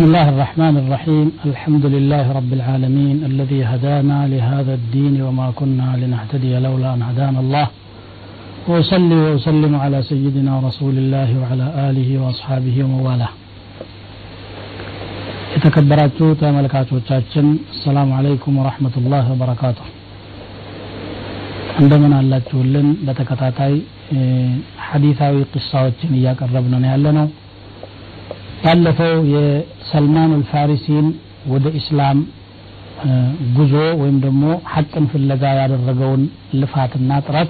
بسم الله الرحمن الرحيم الحمد لله رب العالمين الذي هدانا لهذا الدين وما كنا لنهتدي لولا أن هدانا الله وأصلي وأسلم على سيدنا رسول الله وعلى آله وأصحابه وموالاه የተከበራችሁ ተመልካቾቻችን አሰላሙ አለይኩም ወረህመቱላህ ወበረካቱ እንደምን አላችሁልን በተከታታይ ሐዲታዊ ቅሳዎችን እያቀረብን ነው ያለ ነው ባለፈው የሰልማን አልፋሪሲን ወደ ኢስላም ጉዞ ወይም ደግሞ ሐቅን ፍለጋ ያደረገውን ልፋትና ጥረት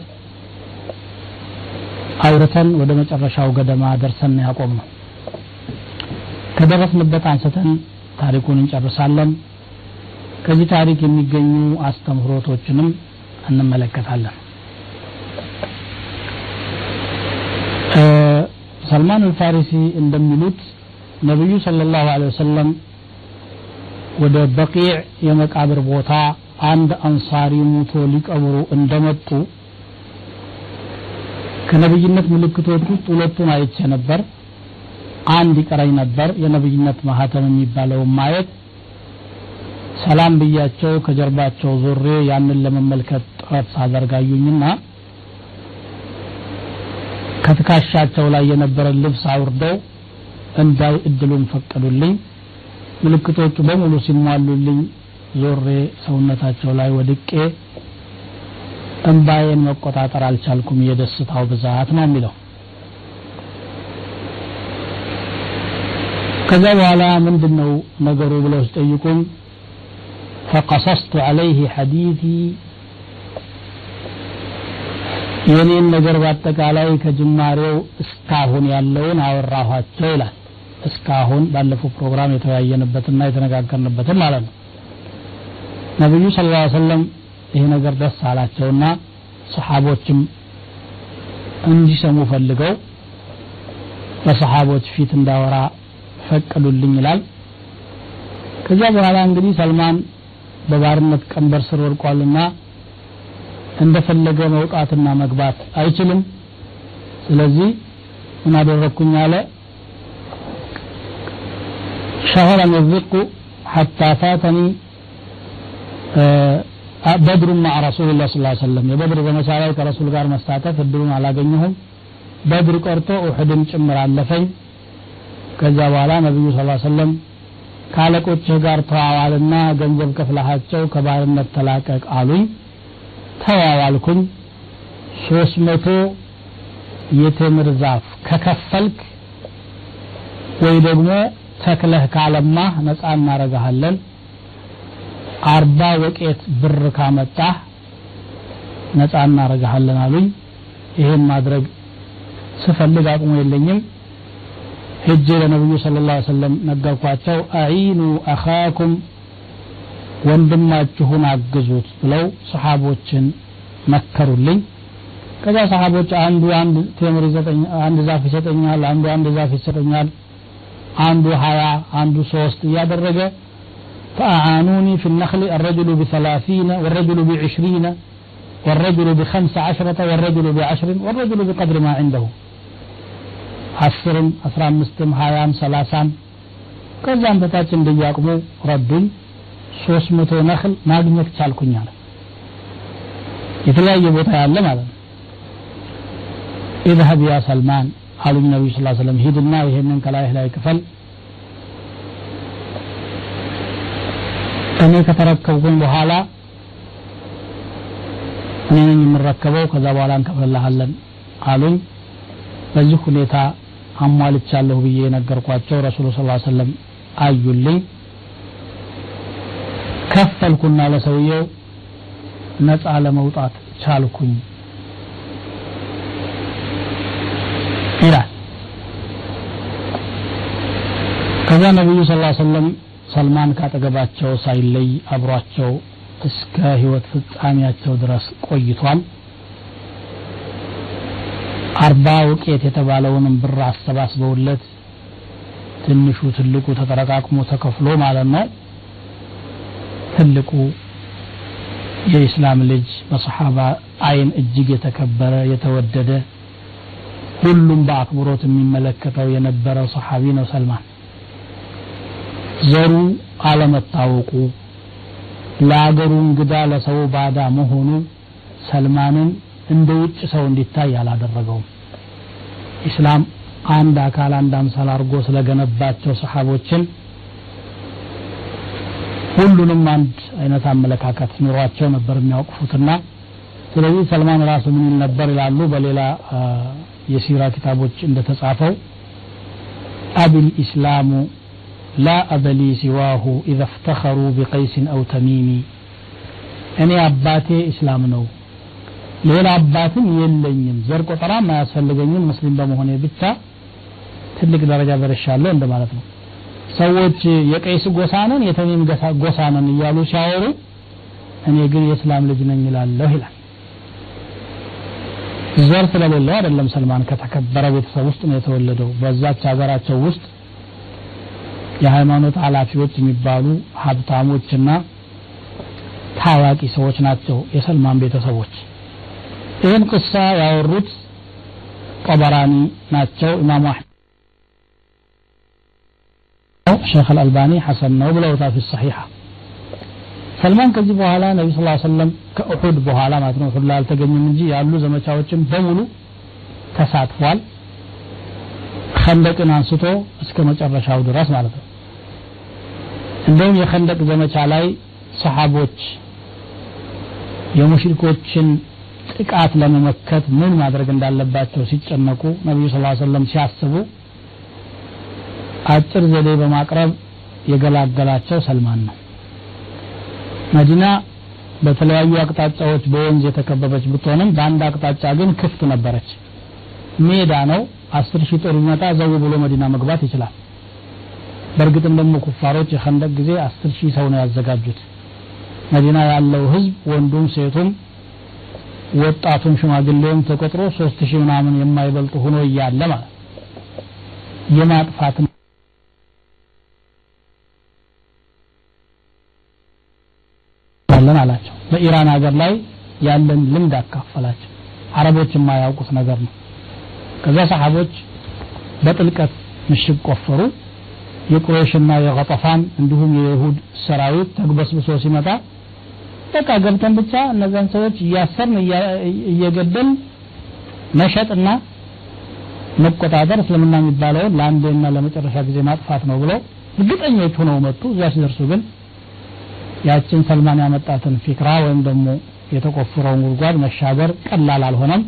አውርተን ወደ መጨረሻው ገደማ ደርሰን ያቆም ነው ከደረስንበት አንስተን ታሪኩን እንጨርሳለን። ከዚህ ታሪክ የሚገኙ አስተምህሮቶችንም እንመለከታለን። ሰልማን አልፋሪሲ እንደሚሉት ነቢዩ صለ ላሁ ለ ወሰለም ወደ በቂዕ የመቃብር ቦታ አንድ አንሳሪ ሙቶ ሊቀብሩ እንደመጡ ከነብይነት ምልክቶች ውስጥ ሁለቱን አይቼ ነበር። አንድ ይቀረኝ ነበር የነብይነት ማህተም የሚባለውን ማየት። ሰላም ብያቸው ከጀርባቸው ዞሬ ያንን ለመመልከት ጥረት ሳደርጋዩኝና ከትካሻቸው ላይ የነበረ ልብስ አውርደው እንዳይ እድሉን ፈቀዱልኝ። ምልክቶቹ በሙሉ ሲሟሉልኝ ዞሬ ሰውነታቸው ላይ ወድቄ እንባዬን መቆጣጠር አልቻልኩም። የደስታው ብዛት ነው የሚለው። ከዛ በኋላ ምንድን ነው ነገሩ ብለው ሲጠይቁኝ ፈቀሰስቱ አለይህ ሐዲቲ የኔን ነገር በአጠቃላይ ከጅማሬው እስካሁን ያለውን አወራኋቸው ይላል እስካሁን ባለፈው ፕሮግራም የተወያየንበትና የተነጋገርንበትን ማለት ነው። ነቢዩ ስለ ላ ሰለም ይሄ ነገር ደስ አላቸውና ሰሓቦችም እንዲሰሙ ፈልገው በሰሓቦች ፊት እንዳወራ ፈቀዱልኝ ይላል። ከዚያ በኋላ እንግዲህ ሰልማን በባርነት ቀንበር ስር ወድቋልና እንደፈለገ መውጣትና መግባት አይችልም። ስለዚህ ምን አደረግኩኝ አለ شهرا الرق حتى فاتني بدر مع رسول الله صلى الله عليه وسلم የበድር ዘመቻ ላይ ከረሱል ጋር መሳተፍ እድሉን አላገኘሁም በድር ቀርቶ ኡሕድም ጭምር አለፈኝ ከዛ በኋላ ነቢዩ ስ ሰለም ከአለቆችህ ጋር ተዋዋልና ገንዘብ ከፍለሃቸው ከባርነት ተላቀቅ አሉኝ ተዋዋልኩኝ ሶስት መቶ የቴምር ዛፍ ከከፈልክ ወይ ደግሞ ተክለህ ካለማህ ነፃ እናረጋሃለን አርባ ወቄት ብር ካመጣህ ነፃ እናረጋሃለን አሉኝ። ይሄን ማድረግ ስፈልግ አቅሙ የለኝም። ሄጄ ለነቢዩ ስለ ላ ሰለም ነገርኳቸው። አዒኑ አኻኩም ወንድማችሁን አግዙት ብለው ሰሓቦችን መከሩልኝ። ከዛ ሰሓቦች አንዱ አንድ ቴምር አንድ ዛፍ ይሰጠኛል አንዱ አንድ ዛፍ ይሰጠኛል አንዱ ሀያ አንዱ ሶስት እያደረገ فأعانوني في النخل الرجل بثلاثين والرجل بعشرين والرجل بخمس عشرة والرجل بعشر والرجل بقدر ما عنده አስርም አስራ አምስትም ሀያም ሰላሳም ከዛም በታች እንደያቅሙ ረዱኝ ሶስት መቶ ነክል ማግኘት ቻልኩኝ አለ የተለያየ ቦታ ያለ ማለት ነው ኢዝሀብ ያ ሰልማን አሉኝ ነቢዩ ስ ሰለም ሂድና ይሄንን ከላይህ ላይ ክፈል እኔ ከተረከብኩኝ በኋላ እኔ ነኝ የምረከበው ከዛ በኋላ እንከፍልልሃለን አሉኝ። በዚህ ሁኔታ አሟልቻለሁ ብዬ የነገርኳቸው ረሱሉ ስ ሰለም አዩልኝ። ከፈልኩና ለሰውየው ነፃ ለመውጣት ቻልኩኝ ይላል። ከዛ ነቢዩ ስ ሰለም ሰልማን ካጠገባቸው ሳይለይ አብሯቸው እስከ ህይወት ፍጻሜያቸው ድረስ ቆይቷል። አርባ ውቄት የተባለውንም ብር አሰባስበውለት ትንሹ ትልቁ ተጠረቃቅሞ ተከፍሎ ማለት ነው። ትልቁ የኢስላም ልጅ በሰሓባ አይን እጅግ የተከበረ የተወደደ ሁሉም በአክብሮት የሚመለከተው የነበረው ሰሓቢ ነው ሰልማን። ዘሩ አለመታወቁ ለአገሩ እንግዳ ለሰው ባዳ መሆኑ ሰልማንን እንደ ውጭ ሰው እንዲታይ አላደረገውም። ኢስላም አንድ አካል አንድ አምሳል አድርጎ ስለገነባቸው ሰሓቦችን ሁሉንም አንድ አይነት አመለካከት ኑሯቸው ነበር የሚያውቅፉትና ስለዚህ ሰልማን ራሱ ምን ይል ነበር ይላሉ በሌላ የሲራ ኪታቦች እንደተጻፈው أبي الإسلام لا أب لي سواه إذا افتخروا بقيس أو تميم እኔ አባቴ ኢስላም ነው። ሌላ አባትም የለኝም። ዘር ቆጠራም አያስፈልገኝም። ሙስሊም በመሆኔ ብቻ ትልቅ ደረጃ ደርሻለሁ እንደማለት ነው። ሰዎች የቀይስ ጎሳ ነን የተሚም ጎሳ ነን እያሉ ሲያወሩ እኔ ግን የእስላም ልጅ ነኝ ይላለሁ ይላል ዘር ስለሌለው አይደለም ሰልማን ከተከበረ ቤተሰብ ውስጥ ነው የተወለደው። በዛች ሀገራቸው ውስጥ የሃይማኖት ኃላፊዎች የሚባሉ ሀብታሞችና ታዋቂ ሰዎች ናቸው የሰልማን ቤተሰቦች። ይህን ቅሳ ያወሩት ጠበራኒ ናቸው ኢማሙ አሕመድ ሼክ አልአልባኒ ሐሰን ነው ብለውታል ፊ ሰሒሓ ሰልማን ከዚህ በኋላ ነቢ ስ ሰለም ከኡሑድ በኋላ ማለት ነው ኡሑድ ላይ አልተገኘም እንጂ ያሉ ዘመቻዎችን በሙሉ ተሳትፏል። ከንደቅን አንስቶ እስከ መጨረሻው ድረስ ማለት ነው። እንደውም የከንደቅ ዘመቻ ላይ ሰሓቦች የሙሽሪኮችን ጥቃት ለመመከት ምን ማድረግ እንዳለባቸው ሲጨነቁ ነቢዩ ስ ሰለም ሲያስቡ አጭር ዘዴ በማቅረብ የገላገላቸው ሰልማን ነው መዲና በተለያዩ አቅጣጫዎች በወንዝ የተከበበች ብትሆንም በአንድ አቅጣጫ ግን ክፍት ነበረች። ሜዳ ነው። አስር ሺህ ጦር ቢመጣ ዘው ብሎ መዲና መግባት ይችላል። በእርግጥም ደግሞ ኩፋሮች የኸንደቅ ጊዜ አስር ሺህ ሰው ነው ያዘጋጁት። መዲና ያለው ህዝብ ወንዱም ሴቱም ወጣቱም ሽማግሌውም ተቆጥሮ ሶስት ሺህ ምናምን የማይበልጥ ሆኖ እያለ ማለት የማጥፋት ያለን አላቸው። በኢራን ሀገር ላይ ያለን ልምድ አካፈላቸው። አረቦች የማያውቁት ነገር ነው። ከዛ ሰሓቦች በጥልቀት ምሽግ ቆፈሩ። የቁረይሽና የቀጠፋን እንዲሁም የይሁድ ሰራዊት ተግበስብሶ ሲመጣ በቃ ገብተን ብቻ እነዛን ሰዎች እያሰርን እየገደል መሸጥና መቆጣጠር እስልምና የሚባለውን ለአንዴና ለመጨረሻ ጊዜ ማጥፋት ነው ብለው እርግጠኞች ሆነው መጡ። እዚያ ሲደርሱ ግን ያችን ሰልማን ያመጣትን ፊክራ ወይም ደግሞ የተቆፍረውን ጉድጓድ መሻገር ቀላል አልሆነም።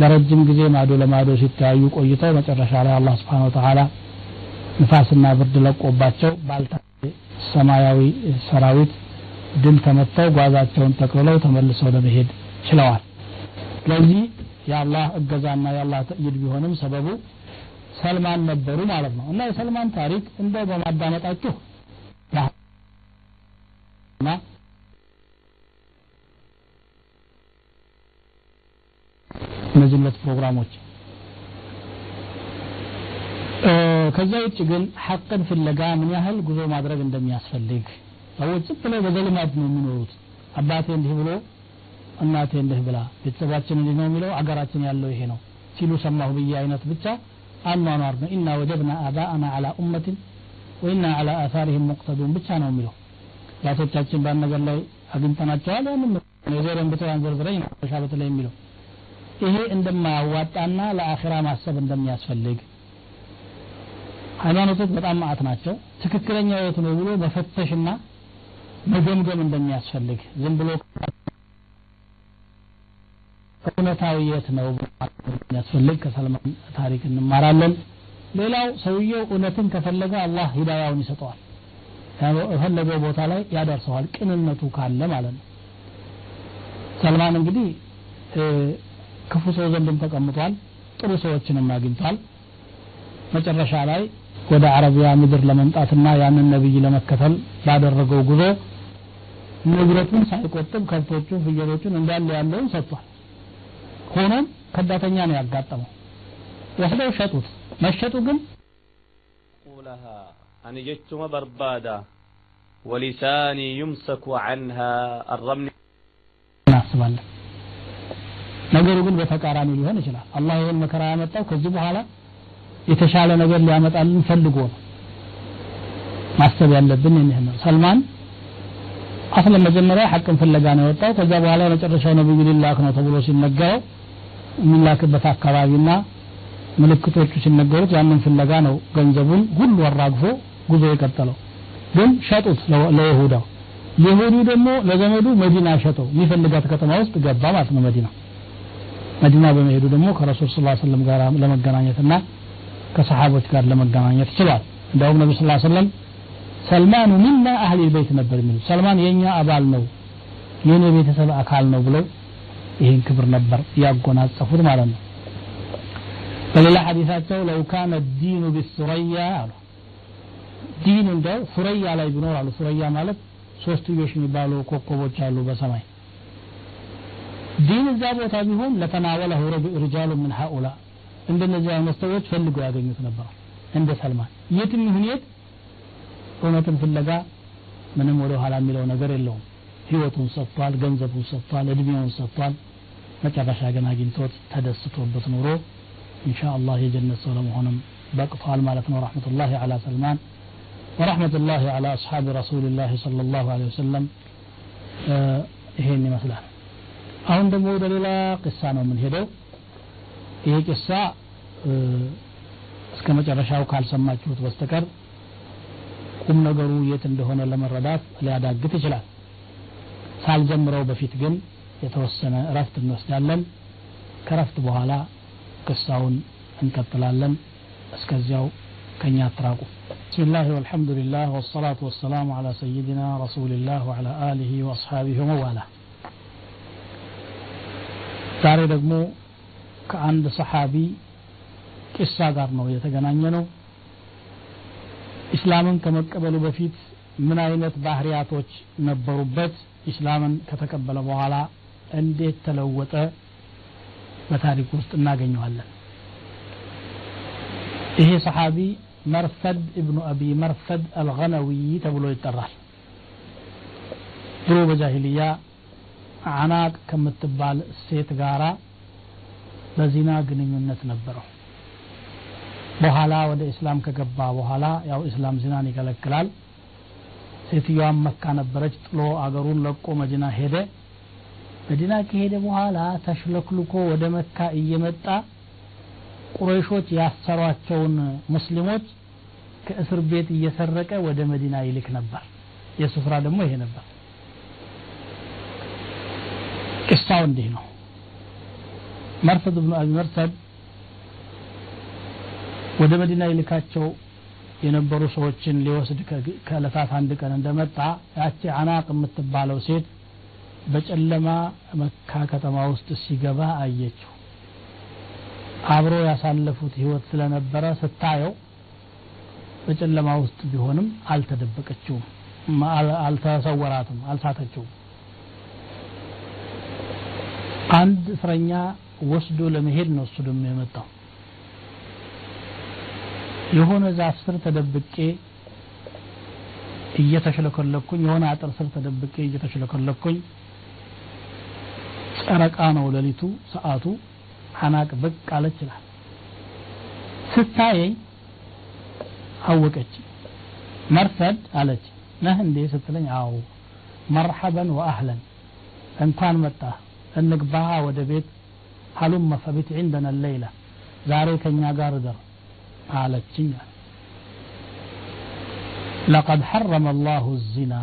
ለረጅም ጊዜ ማዶ ለማዶ ሲተያዩ ቆይተው መጨረሻ ላይ አላህ ስብሓን ወተላ ንፋስና ብርድ ለቆባቸው ባልታ ሰማያዊ ሰራዊት ድል ተመተው ጓዛቸውን ጠቅልለው ተመልሰው ለመሄድ ችለዋል። ስለዚህ የአላህ እገዛና የአላህ ተእይድ ቢሆንም ሰበቡ ሰልማን ነበሩ ማለት ነው። እና የሰልማን ታሪክ እንደው በማዳመጣችሁ እነዚህ ሁለት ፕሮግራሞች ከዛ ውጭ ግን ሐቅን ፍለጋ ምን ያህል ጉዞ ማድረግ እንደሚያስፈልግ ሰዎች ዝም ብለው በዘልማድ ነው የሚኖሩት። አባቴ እንዲህ ብሎ እናቴ እንዲህ ብላ ቤተሰባችን እንዲህ ነው የሚለው አገራችን ያለው ይሄ ነው ሲሉ ሰማሁ ብዬ አይነት ብቻ አኗኗር ነው። ኢና ወጀድና አባአና አላ ኡመትን ወኢና አላ አሳሪህም ሙቅተዱን ብቻ ነው የሚለው። አባቶቻችን በአንድ ነገር ላይ አግኝተናቸዋል። ያንም የዘረን ብተው አንዘርዝረኝ ነው። በተለይ የሚለው ይሄ እንደማያዋጣና ለአኺራ ማሰብ እንደሚያስፈልግ። ሃይማኖቶች በጣም ማአት ናቸው። ትክክለኛ ህይወት ነው ብሎ መፈተሽና መገምገም እንደሚያስፈልግ። ዝም ብሎ እውነታዊ የት ነው የሚያስፈልግ ከሰልማን ታሪክ እንማራለን። ሌላው ሰውየው እውነትን ከፈለገ አላህ ሂዳያውን ይሰጠዋል። የፈለገው ቦታ ላይ ያደርሰዋል። ቅንነቱ ካለ ማለት ነው። ሰልማን እንግዲህ ክፉ ሰው ዘንድም ተቀምጧል ጥሩ ሰዎችንም አግኝቷል። መጨረሻ ላይ ወደ አረቢያ ምድር ለመምጣትና ያንን ነብይ ለመከተል ባደረገው ጉዞ ንብረቱን ሳይቆጥብ ከብቶቹን ፍየሎቹን እንዳለ ያለውን ሰጥቷል። ሆኖም ከዳተኛ ነው ያጋጠመው። ወስደው ሸጡት። መሸጡ ግን ቁለሃ ጀቹመ በርባዳ ወሊሳኒ ዩምሰኩ ዐንሃ አረምኒ። እናስባለን። ነገሩ ግን በተቃራኒ ሊሆን ይችላል። አላህ ይህን መከራ ያመጣው ከዚህ በኋላ የተሻለ ነገር ሊያመጣልን ፈልጎ ነው። ማሰብ ያለብን ይህን ነው። ሰልማን አስለም መጀመሪያ ሐቅን ፍለጋ ነው የወጣው። ከዛ በኋላ የመጨረሻው ነብዩ ሊላክ ነው ተብሎ ሲነገረው የሚላክበት አካባቢና ምልክቶቹ ሲነገሩት ያንን ፍለጋ ነው ገንዘቡን ሁሉ አራግፎ ጉዞ የቀጠለው። ግን ሸጡት ለይሁዳው። ይሁዲ ደግሞ ለዘመዱ መዲና ሸጠው። የሚፈልጋት ከተማ ውስጥ ገባ ማለት ነው መዲና መዲና በመሄዱ ደግሞ ከረሱል ስ ሰለም ጋር ለመገናኘትና ከሰሓቦች ጋር ለመገናኘት ችሏል። እንዲያውም ነቢ ስ ሰለም ሰልማኑ ሚና አህሊ ቤት ነበር የሚሉት። ሰልማን የእኛ አባል ነው የእኔ ቤተሰብ አካል ነው ብለው ይህን ክብር ነበር ያጎናጸፉት ማለት ነው። በሌላ ሐዲሳቸው ለው ካነ الدين بالثريا አሉ። ዲን እንደው ሱረያ ላይ ቢኖር አሉ። ሱረያ ማለት ሶስትዮሽ የሚባሉ ኮከቦች አሉ በሰማይ ዲን እዛ ቦታ ቢሆን لتناوله رجال من هؤلاء እንደነዚህ አይነት ሰዎች ፈልገው ያገኙት ነበር። እንደ ሰልማን የትም ይሁን የት እውነትን ፍለጋ ምንም ወደ ኋላ የሚለው ነገር የለውም። ህይወቱን ሰጥቷል ገንዘቡን ሰጥቷል እድሜውን ሰጥቷል። መጨረሻ ግን አግኝቶት ተደስቶበት ኑሮ ኢንሻ አላህ የጀነት ሰው ለመሆንም በቅቷል ማለት ነው። ረሕመቱላሂ አላ ሰልማን ወረሕመቱላሂ አላ አስሓቢ ረሱልላህ ሰለላሁ ዐለይሂ ወሰለም። ይሄን ይመስላል። አሁን ደግሞ ወደ ሌላ ቅሳ ነው የምንሄደው ይሄ ቅሳ እስከ መጨረሻው ካልሰማችሁት በስተቀር ቁም ነገሩ የት እንደሆነ ለመረዳት ሊያዳግት ይችላል ሳልጀምረው በፊት ግን የተወሰነ እረፍት እንወስዳለን ከረፍት በኋላ ቅሳውን እንቀጥላለን እስከዚያው ከኛ አትራቁ بسم الله والحمد لله والصلاة والسلام على سيدنا رسول الله وعلى آله وأصحابه وموالاه ዛሬ ደግሞ ከአንድ ሰሓቢ ቂሳ ጋር ነው የተገናኘ ነው ኢስላምን ከመቀበሉ በፊት ምን አይነት ባህሪያቶች ነበሩበት? ኢስላምን ከተቀበለ በኋላ እንዴት ተለወጠ? በታሪክ ውስጥ እናገኘዋለን። ይሄ ሰሓቢ መርፈድ እብኑ አቢ መርፈድ አልገነዊ ተብሎ ይጠራል። ድሮ በጃሂልያ አናቅ ከምትባል ሴት ጋራ በዚና ግንኙነት ነበረው። በኋላ ወደ እስላም ከገባ በኋላ ያው እስላም ዚናን ይከለክላል። ሴትዮዋን መካ ነበረች። ጥሎ አገሩን ለቆ መዲና ሄደ። መዲና ከሄደ በኋላ ተሽለክልኮ ወደ መካ እየመጣ ቁረይሾች ያሰሯቸውን ሙስሊሞች ከእስር ቤት እየሰረቀ ወደ መዲና ይልክ ነበር። የስፍራ ደግሞ ይሄ ነበር ቅሳው እንዲህ ነው። መርሰድ ብኑ አቢ መርሰድ ወደ መዲና ይልካቸው የነበሩ ሰዎችን ሊወስድ ከእለታት አንድ ቀን እንደመጣ ያቺ አናቅ የምትባለው ሴት በጨለማ መካ ከተማ ውስጥ ሲገባ አየችው። አብሮ ያሳለፉት ህይወት ስለነበረ ስታየው በጨለማ ውስጥ ቢሆንም አልተደበቀችውም አልተሰወራትም አልሳተችውም አንድ እስረኛ ወስዶ ለመሄድ ነው እሱ ደግሞ የመጣው። የሆነ ዛፍ ስር ተደብቄ እየተሽለከለኩኝ የሆነ አጥር ስር ተደብቄ እየተሽለከለኩኝ ጨረቃ ነው ሌሊቱ ሰዓቱ አናቅ ብቅ አለች ይላል። ስታየኝ አወቀች። መርሰድ አለች። ነህ እንዴ ስትለኝ አዎ። መርሐበን ወአህለን። እንኳን መጣ እንግባ ወደ ቤት። ሀሉመ ፈቢት ዒንደና ሌይላ ዛሬ ከኛ ጋር እደር አለችኝ ለቀድ ሐረመ አላሁ ዚና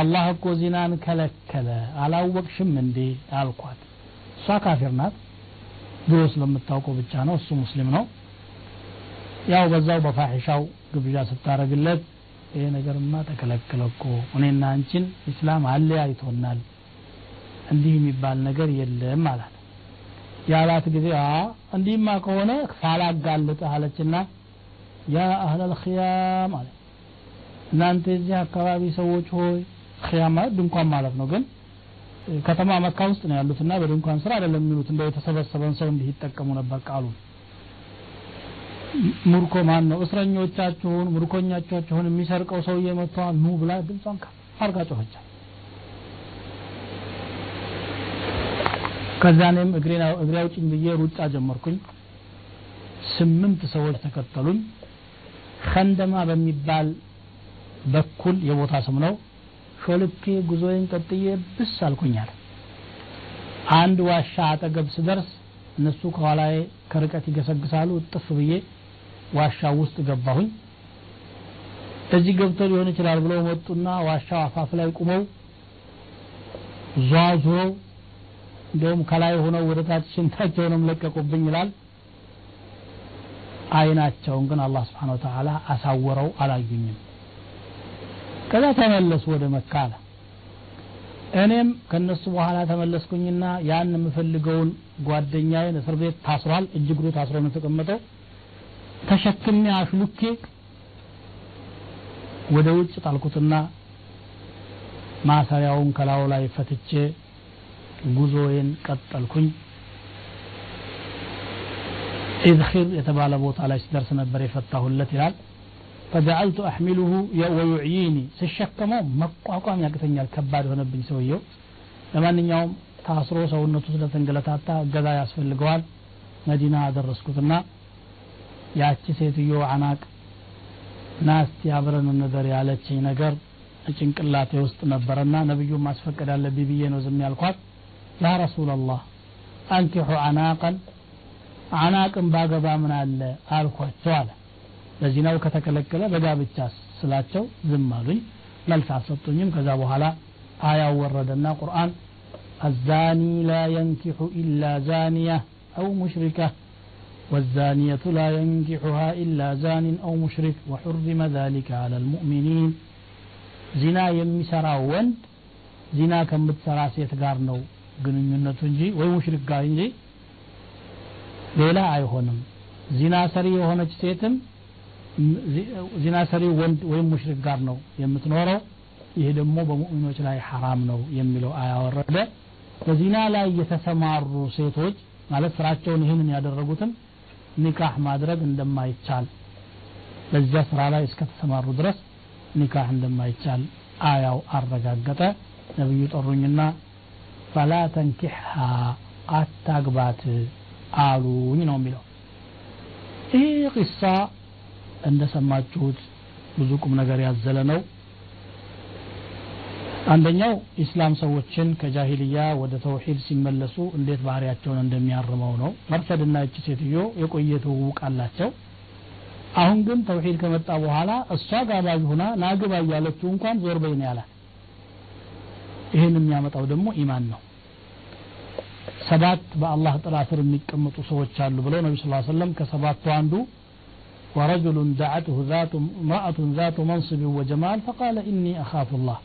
አላህ እኮ ዚናን ከለከለ አላወቅሽም እንዴ አልኳት። እሷ ካፊር ናት ድሮ ስለምታውቀው ብቻ ነው። እሱ ሙስሊም ነው። ያው በዛው በፋሒሻው ግብዣ ስታረግለት ይሄ ነገርማ ተከለከለ እኮ። እኔና አንቺን ኢስላም አለያይቶናል እንዲህ የሚባል ነገር የለም አላት። ያላት ጊዜ እንዲህማ ከሆነ ሳላጋልጥህ አለችና ያ አህለል ኽያም አለ። እናንተ የዚህ አካባቢ ሰዎች ሆይ ኽያም ማለት ድንኳን ማለት ነው። ግን ከተማ መካ ውስጥ ነው ያሉትና በድንኳን ስራ አይደለም የሚሉት። እንደው የተሰበሰበን ሰው እንዲህ ይጠቀሙ ነበር ቃሉን ሙርኮ ማን ነው እስረኞቻችሁን ምርኮኛቻችሁን የሚሰርቀው ሰውዬ መጥተዋል ኑ ብላ ድምጿን ከፍ አርጋ ጮኸቻ ከዛ እኔም እግሬ አውጭኝ ብዬ ሩጫ ጀመርኩኝ። ስምንት ሰዎች ተከተሉኝ። ከንደማ በሚባል በኩል የቦታ ስም ነው። ሾልኬ ጉዞዬን ቀጥዬ ብስ አልኩኛል አንድ ዋሻ አጠገብ ስደርስ እነሱ ከኋላዬ ከርቀት ይገሰግሳሉ እጥፍ ብዬ ዋሻ ውስጥ ገባሁኝ። እዚህ ገብቶ ሊሆን ይችላል ብለው መጡና ዋሻው አፋፍ ላይ ቁመው ዟዙረው እንዲሁም ከላይ ሆነው ወደ ታች ሽንታቸውንም ለቀቁብኝ ይላል። አይናቸውን ግን አላህ ስብሓን ወተዓላ አሳወረው አላዩኝም። ከዛ ተመለሱ ወደ መካ አለ። እኔም ከነሱ በኋላ ተመለስኩኝና ያን የምፈልገውን ጓደኛዬን እስር ቤት ታስሯል። እጅ እግሩ ታስሮ ነው የተቀመጠው። ተሸክሜ አሽሉኬ ወደ ውጭ ጣልኩትና ማሰሪያውን ከላዩ ላይ ፈትቼ ጉዞዬን ቀጠልኩኝ። ኢዝኺር የተባለ ቦታ ላይ ሲደርስ ነበር የፈታሁለት ይላል። ፈጀዐልቱ አሕሚሉሁ ወዩዕይኒ ስሸከመው መቋቋም ያቅተኛል። ከባድ ሆነብኝ ሰውየው። ለማንኛውም ታስሮ ሰውነቱ ስለተንገለታታ እገዛ ያስፈልገዋል። መዲና አደረስኩትና ያቺ ሴትዮ አናቅ ናስቲ አብረን ነገር ያለችኝ ነገር ጭንቅላቴ ውስጥ ነበረና ነብዩን ማስፈቀድ አለብኝ ብዬ ነው ዝም ያልኳት ያ ረሱላላህ አንኪሑ አናቀን አናቅን ባገባ ምን አለ አልኳቸው አለ ለዚናው ከተከለከለ በጋብቻ ስላቸው ዝም አሉኝ መልስ አልሰጡኝም ከዛ በኋላ አያው ወረደና ቁርአን الزاني لا ينكح إلا زانية أو مشركة والزانية لا ينكحها إلا زان أو مشرك وحرم ذلك على المؤمنين زنا يمسرا وند زنا ከምትሰራ ሴት ጋር ነው ግንኙነቱ እንጂ ወይ ሙሽሪክ ጋር እንጂ ሌላ አይሆንም። ዚና ሰሪ የሆነች ሴትም ዚና ሰሪ ወንድ ወይም ሙሽሪክ ጋር ነው የምትኖረው። ይሄ ደግሞ በሙእሚኖች ላይ ሐራም ነው የሚለው አያወረደ በዚና ላይ የተሰማሩ ሴቶች ማለት ስራቸውን ይህንን ያደረጉትን ኒካህ ማድረግ እንደማይቻል በዚያ ስራ ላይ እስከተሰማሩ ድረስ ኒካህ እንደማይቻል አያው አረጋገጠ። ነብዩ ጠሩኝና ፈላ ተንኪሕሃ አታግባት አሉኝ ነው የሚለው። ይህ ቂሳ እንደሰማችሁት ብዙ ቁም ነገር ያዘለ ነው። አንደኛው ኢስላም ሰዎችን ከጃሂልያ ወደ ተውሂድ ሲመለሱ እንዴት ባህሪያቸውን እንደሚያርመው ነው። መርሰድና እቺ ሴትዮ የቆየ ትውውቅ አላቸው። አሁን ግን ተውሂድ ከመጣ በኋላ እሷ ጋባዥ ሆና ናግባ እያለችው እንኳን ዞር በይን ያላት። ይህን የሚያመጣው ደግሞ ኢማን ነው ሰባት በአላህ ጥላ ስር የሚቀመጡ ሰዎች አሉ ብለው ነቢ ስ ሰለም ከሰባቱ አንዱ ورجل دعته ذات امرأة ذات منصب وجمال فقال إني أخاف الله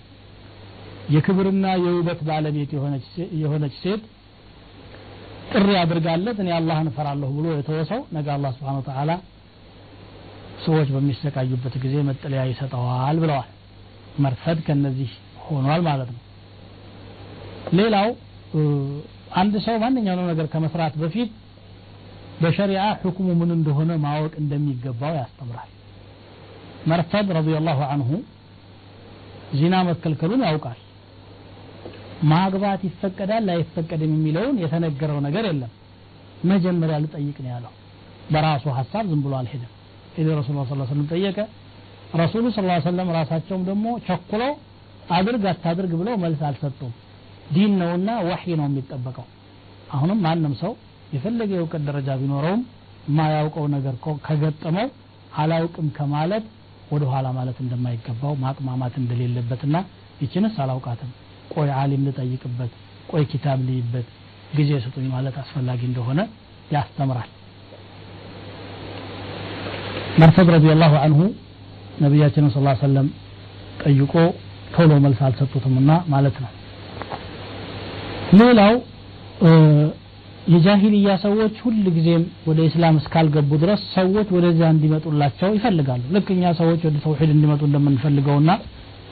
የክብርና የውበት ባለቤት የሆነች ሴት ጥሪ አድርጋለት እኔ አላህን እፈራለሁ ብሎ የተወሰው ነገ አላህ ስብሓን ወተዓላ ሰዎች በሚሰቃዩበት ጊዜ መጠለያ ይሰጠዋል ብለዋል መርፈድ ከነዚህ ሆኗል ማለት ነው ሌላው አንድ ሰው ማንኛውንም ነገር ከመስራት በፊት በሸሪዓ ሕክሙ ምን እንደሆነ ማወቅ እንደሚገባው ያስተምራል። መርፈድ ረዲየላሁ አንሁ ዚና መከልከሉን ያውቃል። ማግባት ይፈቀዳል አይፈቀድም የሚለውን የተነገረው ነገር የለም። መጀመሪያ ልጠይቅ ነው ያለው። በራሱ ሀሳብ ዝም ብሎ አልሄደም። ሄደ ረሱል ስ ሰለም ጠየቀ። ረሱሉ ስ ሰለም ራሳቸውም ደግሞ ቸኩለው አድርግ አታድርግ ብለው መልስ አልሰጡም ዲን ነውና ወሒ ነው የሚጠበቀው። አሁንም ማንም ሰው የፈለገ የእውቀት ደረጃ ቢኖረውም የማያውቀው ነገር ከገጠመው አላውቅም ከማለት ወደ ኋላ ማለት እንደማይገባው ማቅማማት እንደሌለበትና ይችንስ አላውቃትም። ቆይ አሊም ልጠይቅበት ቆይ ኪታብ ልይበት ጊዜ ስጡኝ ማለት አስፈላጊ እንደሆነ ያስተምራል። መርፈድ ረዲየላሁ አንሁ ነቢያችንን ስ ሰለም ጠይቆ ቶሎ መልስ አልሰጡትምና ማለት ነው ሌላው የጃሂልያ ሰዎች ሁል ጊዜም ወደ እስላም እስካልገቡ ድረስ ሰዎች ወደዚያ እንዲመጡላቸው ይፈልጋሉ። ልክ እኛ ሰዎች ወደ ተውሂድ እንዲመጡ እንደምንፈልገውና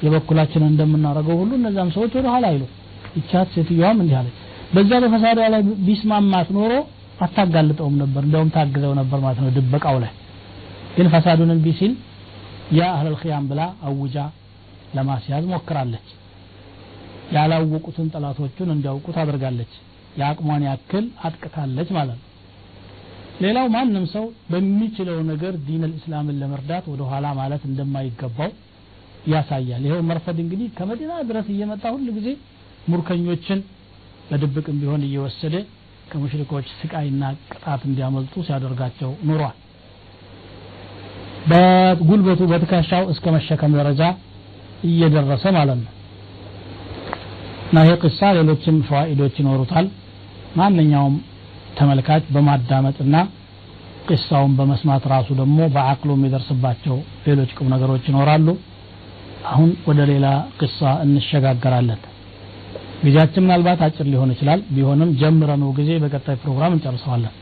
የበኩላችንን እንደምናደርገው ሁሉ እነዛም ሰዎች ወደ ኋላ አይሉ ይቻት ሴትዮዋም እንዲህ አለች። በዛ በፈሳዳ ላይ ቢስማማት ኖሮ አታጋልጠውም ነበር እንደውም ታግዘው ነበር ማለት ነው ድበቃው ላይ። ግን ፈሳዱን እምቢ ሲል ያ አህለል ብላ አውጃ ለማስያዝ ሞክራለች ያላወቁትን ጠላቶቹን እንዲያውቁ ታደርጋለች። የአቅሟን ያክል አጥቅታለች ማለት ነው። ሌላው ማንም ሰው በሚችለው ነገር ዲን ልእስላምን ለመርዳት ወደ ኋላ ማለት እንደማይገባው ያሳያል። ይኸው መርፈድ እንግዲህ ከመዲና ድረስ እየመጣ ሁሉ ጊዜ ሙርከኞችን በድብቅም ቢሆን እየወሰደ ከሙሽሪኮች ስቃይና ቅጣት እንዲያመልጡ ሲያደርጋቸው ኑሯል። በጉልበቱ በትከሻው እስከ መሸከም ደረጃ እየደረሰ ማለት ነው እና ይሄ ቅሳ ሌሎችም ፈዋኢዶች ይኖሩታል። ማንኛውም ተመልካች በማዳመጥና ቅሳውን በመስማት ራሱ ደግሞ በአቅሉ የሚደርስባቸው ሌሎች ቁም ነገሮች ይኖራሉ። አሁን ወደ ሌላ ቅሳ እንሸጋገራለን። ጊዜያችን ምናልባት አጭር ሊሆን ይችላል። ቢሆንም ጀምረነው ጊዜ በቀጣይ ፕሮግራም እንጨርሰዋለን።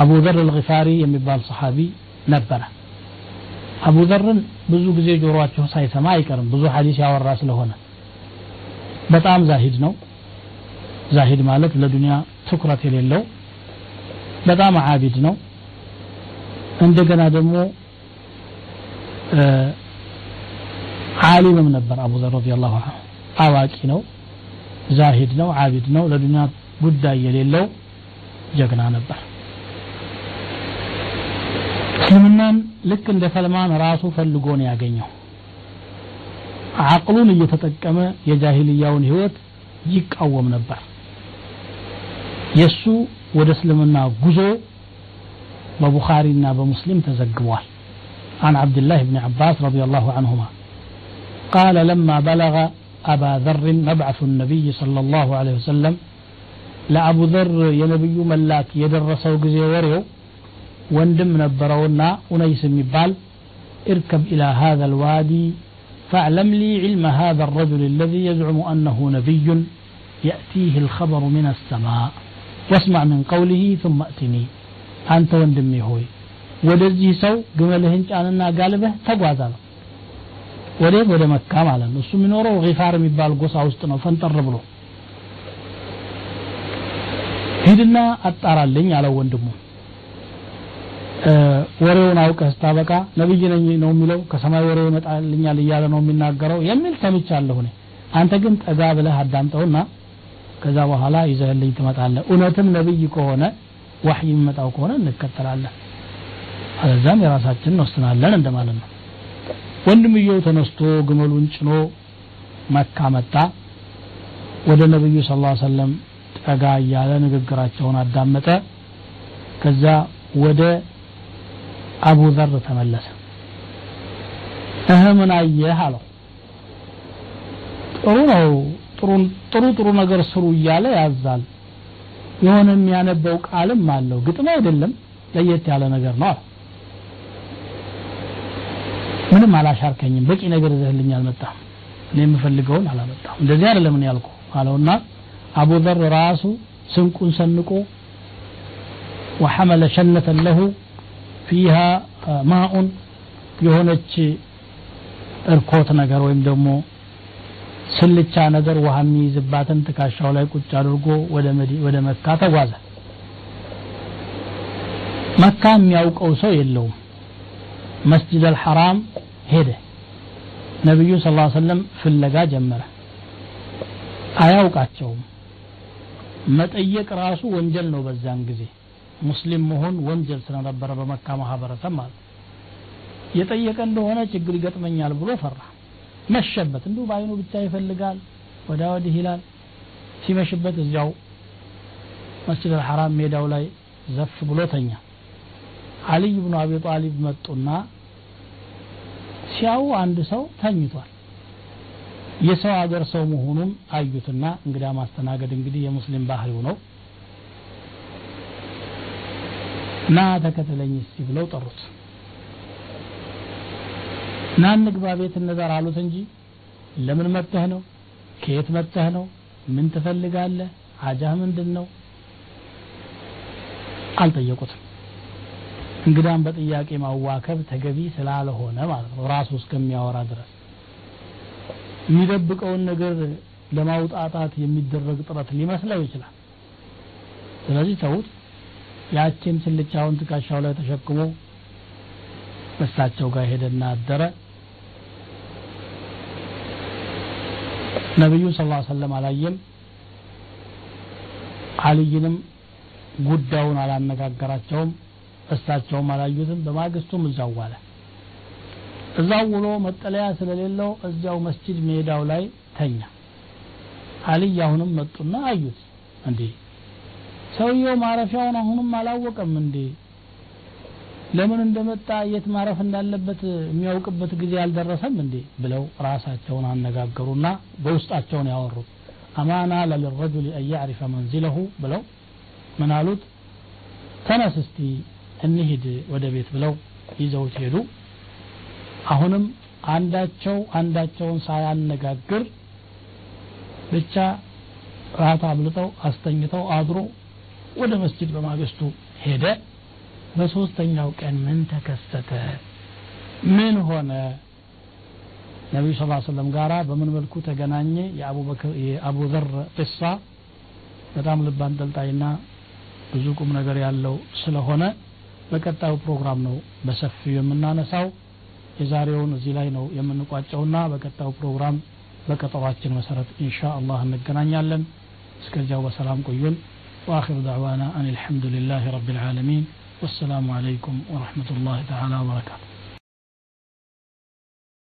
አቡ ዘር አልጊፋሪ የሚባል ሰሓቢ ነበረ። አቡ ዘርን ብዙ ጊዜ ጆሮአችሁ ሳይሰማ አይቀርም። ብዙ ሐዲስ ያወራ ስለሆነ በጣም ዛሂድ ነው። ዛሂድ ማለት ለዱንያ ትኩረት የሌለው በጣም አቢድ ነው። እንደገና ደግሞ ዓሊምም ነበር አቡ ዘር ረዲየላሁ ዐንሁ። አዋቂ ነው ዛሂድ ነው አቢድ ነው። ለዱንያ ጉዳይ የሌለው ጀግና ነበር። እስልምናን ልክ እንደ ሰልማን ራሱ ፈልጎ ነው ያገኘው አቅሉን እየተጠቀመ የጃሂልያውን ህይወት ይቃወም ነበር የሱ ወደ እስልምና ጉዞ በቡኻሪና በሙስሊም ተዘግቧል عن عبد الله بن عباس رضي الله عنهما قال لما بلغ أبا ذر مبعث النبي صلى الله عليه وسلم لأبو ذر ينبي ملاك يدرسوا قزي وريو وندم نبرونا أنيس مبال اركب إلى هذا الوادي فاعلم لي علم هذا الرجل الذي يزعم أنه نبي يأتيه الخبر من السماء واسمع من قوله ثم أتني أنت وندمي هوي ወደዚህ ሰው ግመልህን ጫንና ጋልበህ ተጓዛ ነው ወዴት ወደ መካ ማለት ነው እሱ የሚኖረው ጊፋር የሚባል ጎሳ ውስጥ ነው ፈንጠር ብሎ ሂድና አጣራልኝ አለው ወንድሙ ወሬውን አውቀህ ስታበቃ ነብይ ነኝ ነው የሚለው ከሰማይ ወሬ ይመጣልኛል እያለ ነው የሚናገረው የሚል ሰምቻለሁ እኔ። አንተ ግን ጠጋ ብለህ አዳምጠውና ከዛ በኋላ ይዘህልኝ ትመጣለህ። እውነትም ነብይ ከሆነ ዋህይ የሚመጣው ከሆነ እንከተላለን። አለዛም የራሳችንን እንወስናለን እንደማለት ነው። ወንድምየው ተነስቶ ግመሉን ጭኖ መካ መጣ። ወደ ነብዩ ስ ሰለም ጠጋ እያለ ንግግራቸውን አዳመጠ። ከዛ ወደ አቡ ዘር ተመለሰ እህ ምን አየህ አለው ጥሩ ነው ጥሩ ጥሩ ነገር ስሩ እያለ ያዛል የሆነ የሚያነበው ቃልም አለው ግጥም አይደለም ለየት ያለ ነገር ነው ምንም አላሻርከኝም በቂ ነገር ይዘህልኝ አልመጣም እኔ የምፈልገውን አላመጣም እንደዚህ አይደለም እኔ ያልኩ አለውና አቡ ዘር ራሱ ስንቁን ሰንቆ وحمل شنة له ፊሃ ማኡን የሆነች እርኮት ነገር ወይም ደግሞ ስልቻ ነገር ውሃ የሚይዝባትን ትካሻው ላይ ቁጭ አድርጎ ወደ መካ ተጓዘ። መካ የሚያውቀው ሰው የለውም። መስጅድ አልሐራም ሄደ። ነቢዩ ስ ሰለም ፍለጋ ጀመረ። አያውቃቸውም። መጠየቅ ራሱ ወንጀል ነው በዛን ጊዜ። ሙስሊም መሆን ወንጀል ስለነበረ በመካ ማህበረሰብ ማለት የጠየቀ እንደሆነ ችግር ይገጥመኛል ብሎ ፈራ። መሸበት። እንዲሁ በአይኑ ብቻ ይፈልጋል ወዳ ወዲህ ይላል። ሲመሽበት እዚያው መስጅድ አልሐራም ሜዳው ላይ ዘፍ ብሎ ተኛ። አልይ ብኑ አቢ ጣሊብ መጡና ሲያው አንድ ሰው ተኝቷል። የሰው ሀገር ሰው መሆኑን አዩትና እንግዳ ማስተናገድ እንግዲህ የሙስሊም ባህሪው ነው ና ተከተለኝ እስቲ ብለው ጠሩት። ና እንግባ ቤት እንዘር አሉት እንጂ ለምን መጥተህ ነው? ከየት መጥተህ ነው? ምን ትፈልጋለህ? ሀጃህ ምንድን ነው አልጠየቁትም። እንግዳም በጥያቄ ማዋከብ ተገቢ ስላልሆነ ማለት ነው ራሱ እስከሚያወራ ድረስ። የሚደብቀውን ነገር ለማውጣጣት የሚደረግ ጥረት ሊመስለው ይችላል። ስለዚህ ተውት ያችን ስልቻውን ትከሻው ላይ ተሸክሞ በሳቸው ጋር ሄደና አደረ። ነቢዩ ስ ሰለም አላየም። አልይንም ጉዳዩን አላነጋገራቸውም። እሳቸውም አላዩትም። በማግስቱም እዛው ዋለ። እዛው ውሎ መጠለያ ስለሌለው እዚያው መስጂድ ሜዳው ላይ ተኛ። አልይ አሁንም መጡና አዩት። እንዴ ሰውየው ማረፊያውን አሁንም አላወቀም እንዴ? ለምን እንደመጣ የት ማረፍ እንዳለበት የሚያውቅበት ጊዜ አልደረሰም እንዴ? ብለው ራሳቸውን አነጋገሩና በውስጣቸውን ያወሩት። አማና ለልረጁል አን መንዚለሁ ብለው ምን አሉት? ተነስ እንሂድ ወደ ቤት ብለው ይዘውት ሄዱ። አሁንም አንዳቸው አንዳቸውን ሳያነጋግር ብቻ ራት አብልጠው አስተኝተው አድሮ ወደ መስጂድ በማግስቱ ሄደ። በሶስተኛው ቀን ምን ተከሰተ? ምን ሆነ? ነቢዩ ስ ሰለም ጋራ በምን መልኩ ተገናኘ? የአቡ ዘር ቅሳ በጣም ልብ አንጠልጣይና ብዙ ቁም ነገር ያለው ስለሆነ በቀጣዩ ፕሮግራም ነው በሰፊው የምናነሳው። የዛሬውን እዚህ ላይ ነው የምንቋጨውና በቀጣዩ ፕሮግራም በቀጠሯችን መሰረት ኢንሻ አላህ እንገናኛለን። እስከዚያው በሰላም ቆዩን وآخر دعوانا أن الحمد لله رب العالمين والسلام عليكم ورحمة الله تعالى وبركاته.